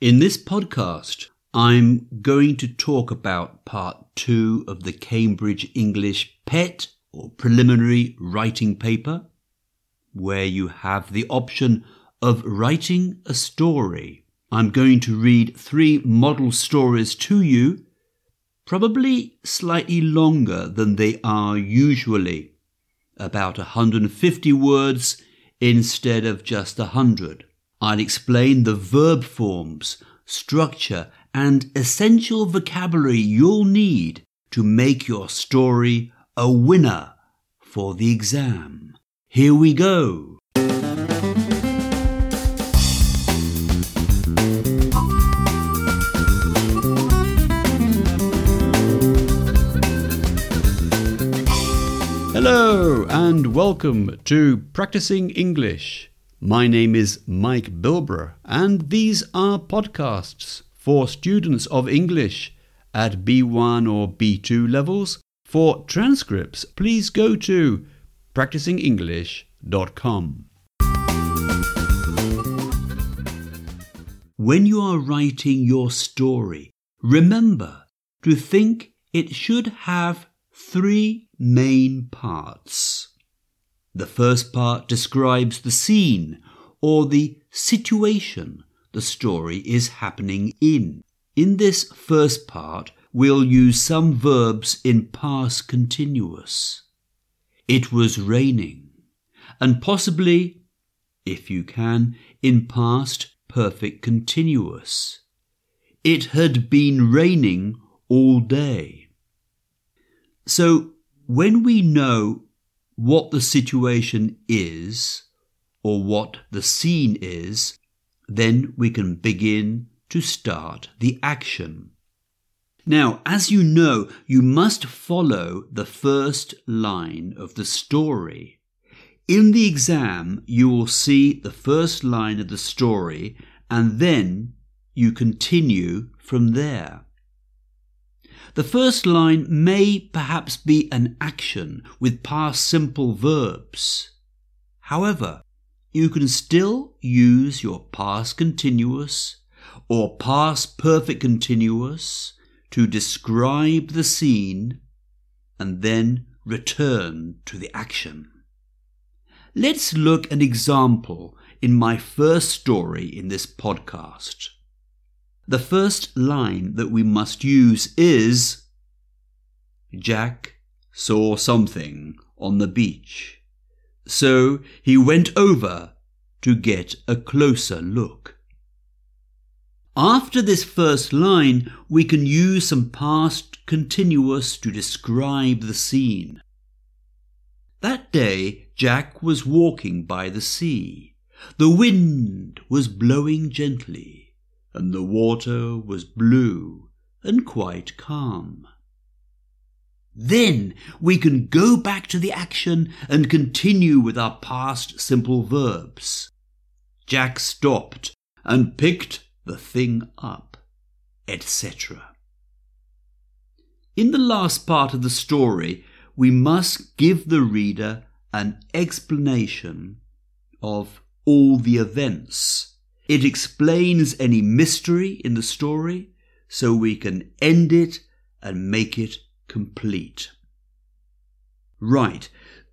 In this podcast, I'm going to talk about part two of the Cambridge English PET or preliminary writing paper, where you have the option of writing a story. I'm going to read three model stories to you, probably slightly longer than they are usually, about 150 words instead of just 100. I'll explain the verb forms, structure, and essential vocabulary you'll need to make your story a winner for the exam. Here we go. Hello and welcome to Practising English. My name is Mike Bilbrough, and these are podcasts for students of English at B1 or B2 levels. For transcripts, please go to practisingenglish.com. When you are writing your story, remember to think it should have three main parts. The first part describes the scene or the situation the story is happening in. In this first part, we'll use some verbs in past continuous. It was raining, and possibly, if you can, in past perfect continuous. It had been raining all day. So, when we know what the situation is or what the scene is, then we can begin to start the action. Now, as you know, you must follow the first line of the story. In the exam, you will see the first line of the story and then you continue from there. The first line may perhaps be an action with past simple verbs. However, you can still use your past continuous or past perfect continuous to describe the scene and then return to the action. Let's look an example in my first story in this podcast. The first line that we must use is Jack saw something on the beach, so he went over to get a closer look. After this first line, we can use some past continuous to describe the scene. That day, Jack was walking by the sea. The wind was blowing gently and the water was blue and quite calm. Then we can go back to the action and continue with our past simple verbs. Jack stopped and picked the thing up, etc. In the last part of the story, we must give the reader an explanation of all the events it explains any mystery in the story so we can end it and make it complete. Right,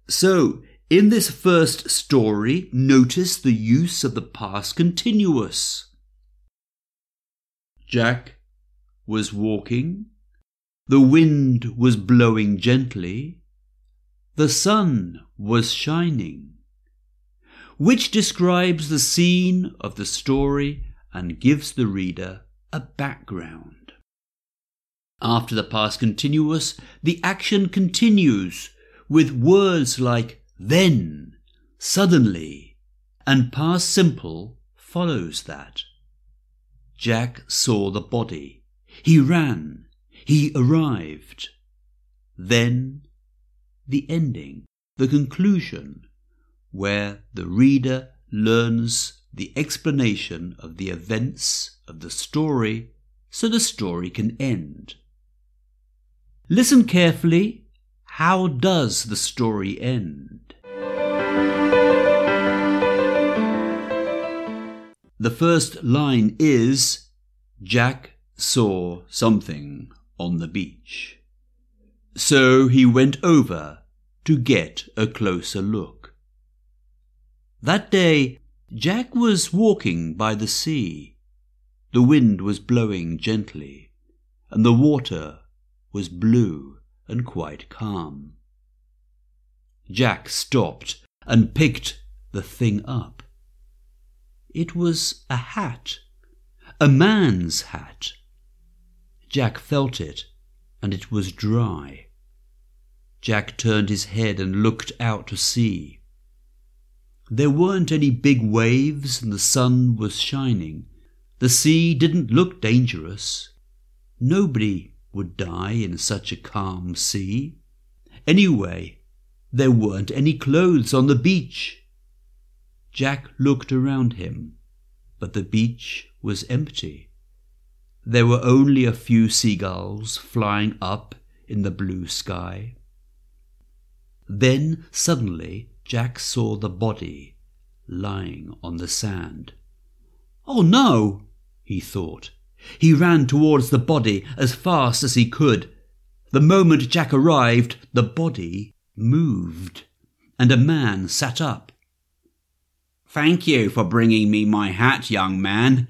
so in this first story, notice the use of the past continuous. Jack was walking, the wind was blowing gently, the sun was shining which describes the scene of the story and gives the reader a background. After the past continuous, the action continues with words like then, suddenly, and past simple follows that. Jack saw the body. He ran. He arrived. Then the ending, the conclusion, where the reader learns the explanation of the events of the story so the story can end. Listen carefully. How does the story end? The first line is Jack saw something on the beach. So he went over to get a closer look. That day, Jack was walking by the sea. The wind was blowing gently, and the water was blue and quite calm. Jack stopped and picked the thing up. It was a hat, a man's hat. Jack felt it, and it was dry. Jack turned his head and looked out to sea. There weren't any big waves, and the sun was shining. The sea didn't look dangerous. Nobody would die in such a calm sea. Anyway, there weren't any clothes on the beach. Jack looked around him, but the beach was empty. There were only a few seagulls flying up in the blue sky. Then suddenly Jack saw the body lying on the sand. Oh no, he thought. He ran towards the body as fast as he could. The moment Jack arrived, the body moved, and a man sat up. Thank you for bringing me my hat, young man.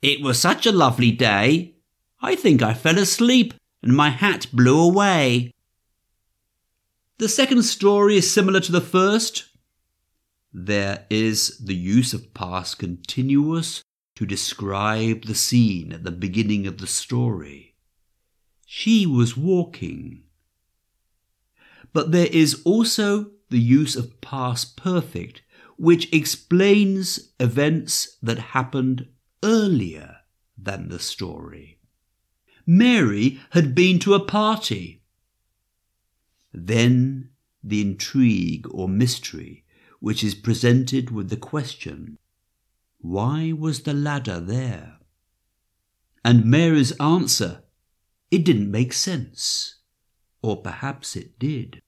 It was such a lovely day. I think I fell asleep and my hat blew away. The second story is similar to the first. There is the use of past continuous to describe the scene at the beginning of the story. She was walking but there is also the use of past perfect, which explains events that happened earlier than the story. Mary had been to a party. Then the intrigue or mystery, which is presented with the question, Why was the ladder there? And Mary's answer, It didn't make sense. Or perhaps it did.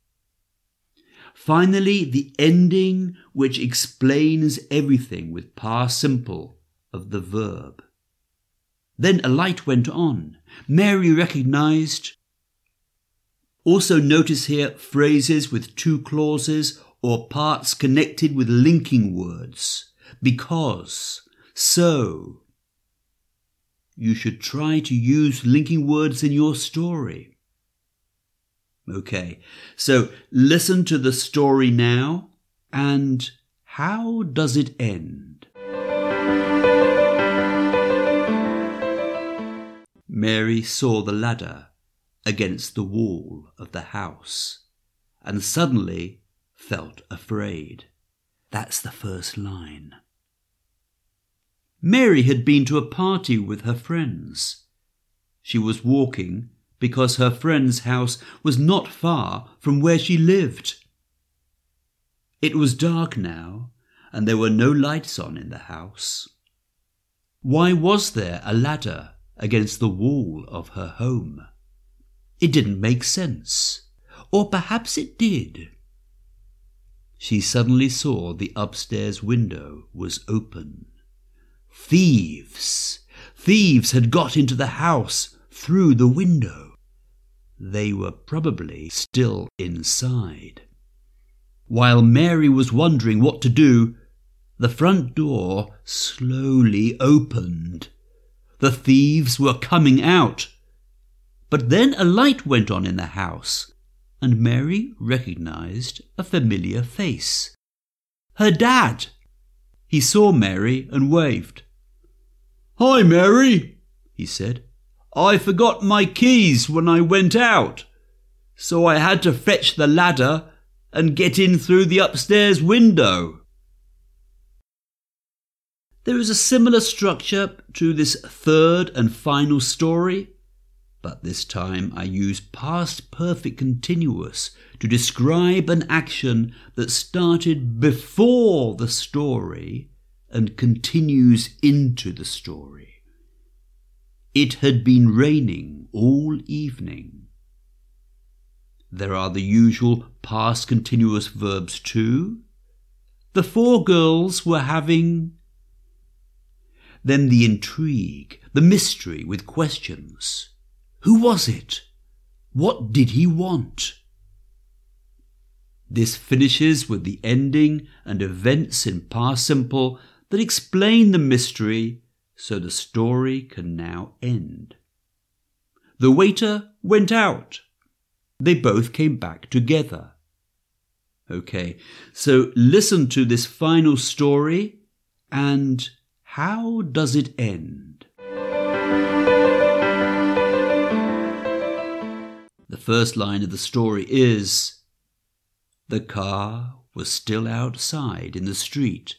Finally, the ending which explains everything with past simple of the verb. Then a light went on. Mary recognized. Also notice here phrases with two clauses or parts connected with linking words. Because, so. You should try to use linking words in your story. Okay, so listen to the story now, and how does it end? Mary saw the ladder against the wall of the house and suddenly felt afraid. That's the first line. Mary had been to a party with her friends. She was walking because her friend's house was not far from where she lived. It was dark now, and there were no lights on in the house. Why was there a ladder against the wall of her home? It didn't make sense. Or perhaps it did. She suddenly saw the upstairs window was open. Thieves! Thieves had got into the house through the window. They were probably still inside. While Mary was wondering what to do, the front door slowly opened. The thieves were coming out. But then a light went on in the house, and Mary recognized a familiar face. Her dad! He saw Mary and waved. Hi, Mary, he said. I forgot my keys when I went out, so I had to fetch the ladder and get in through the upstairs window. There is a similar structure to this third and final story, but this time I use past perfect continuous to describe an action that started before the story and continues into the story. It had been raining all evening. There are the usual past continuous verbs too. The four girls were having. Then the intrigue, the mystery with questions. Who was it? What did he want? This finishes with the ending and events in past simple that explain the mystery so the story can now end. The waiter went out. They both came back together. Okay, so listen to this final story and how does it end? First line of the story is The car was still outside in the street,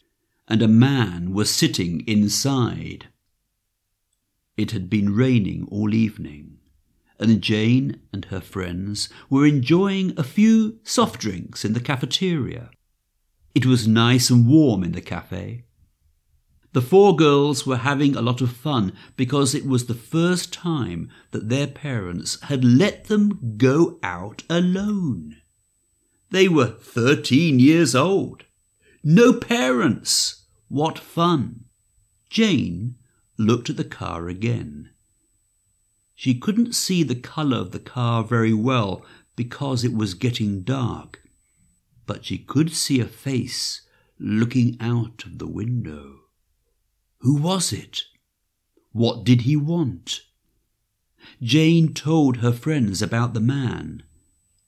and a man was sitting inside. It had been raining all evening and Jane and her friends were enjoying a few soft drinks in the cafeteria. It was nice and warm in the cafe. The four girls were having a lot of fun because it was the first time that their parents had let them go out alone. They were thirteen years old. No parents. What fun. Jane looked at the car again. She couldn't see the colour of the car very well because it was getting dark, but she could see a face looking out of the window. Who was it? What did he want? Jane told her friends about the man,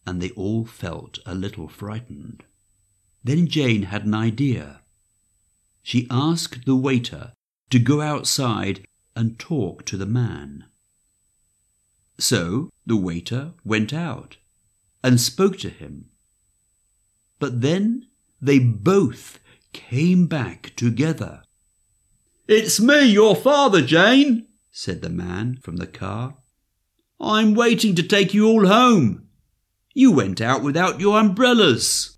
and they all felt a little frightened. Then Jane had an idea. She asked the waiter to go outside and talk to the man. So the waiter went out and spoke to him. But then they both came back together. It's me, your father, Jane, said the man from the car. I'm waiting to take you all home. You went out without your umbrellas.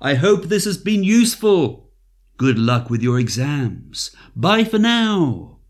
I hope this has been useful. Good luck with your exams. Bye for now.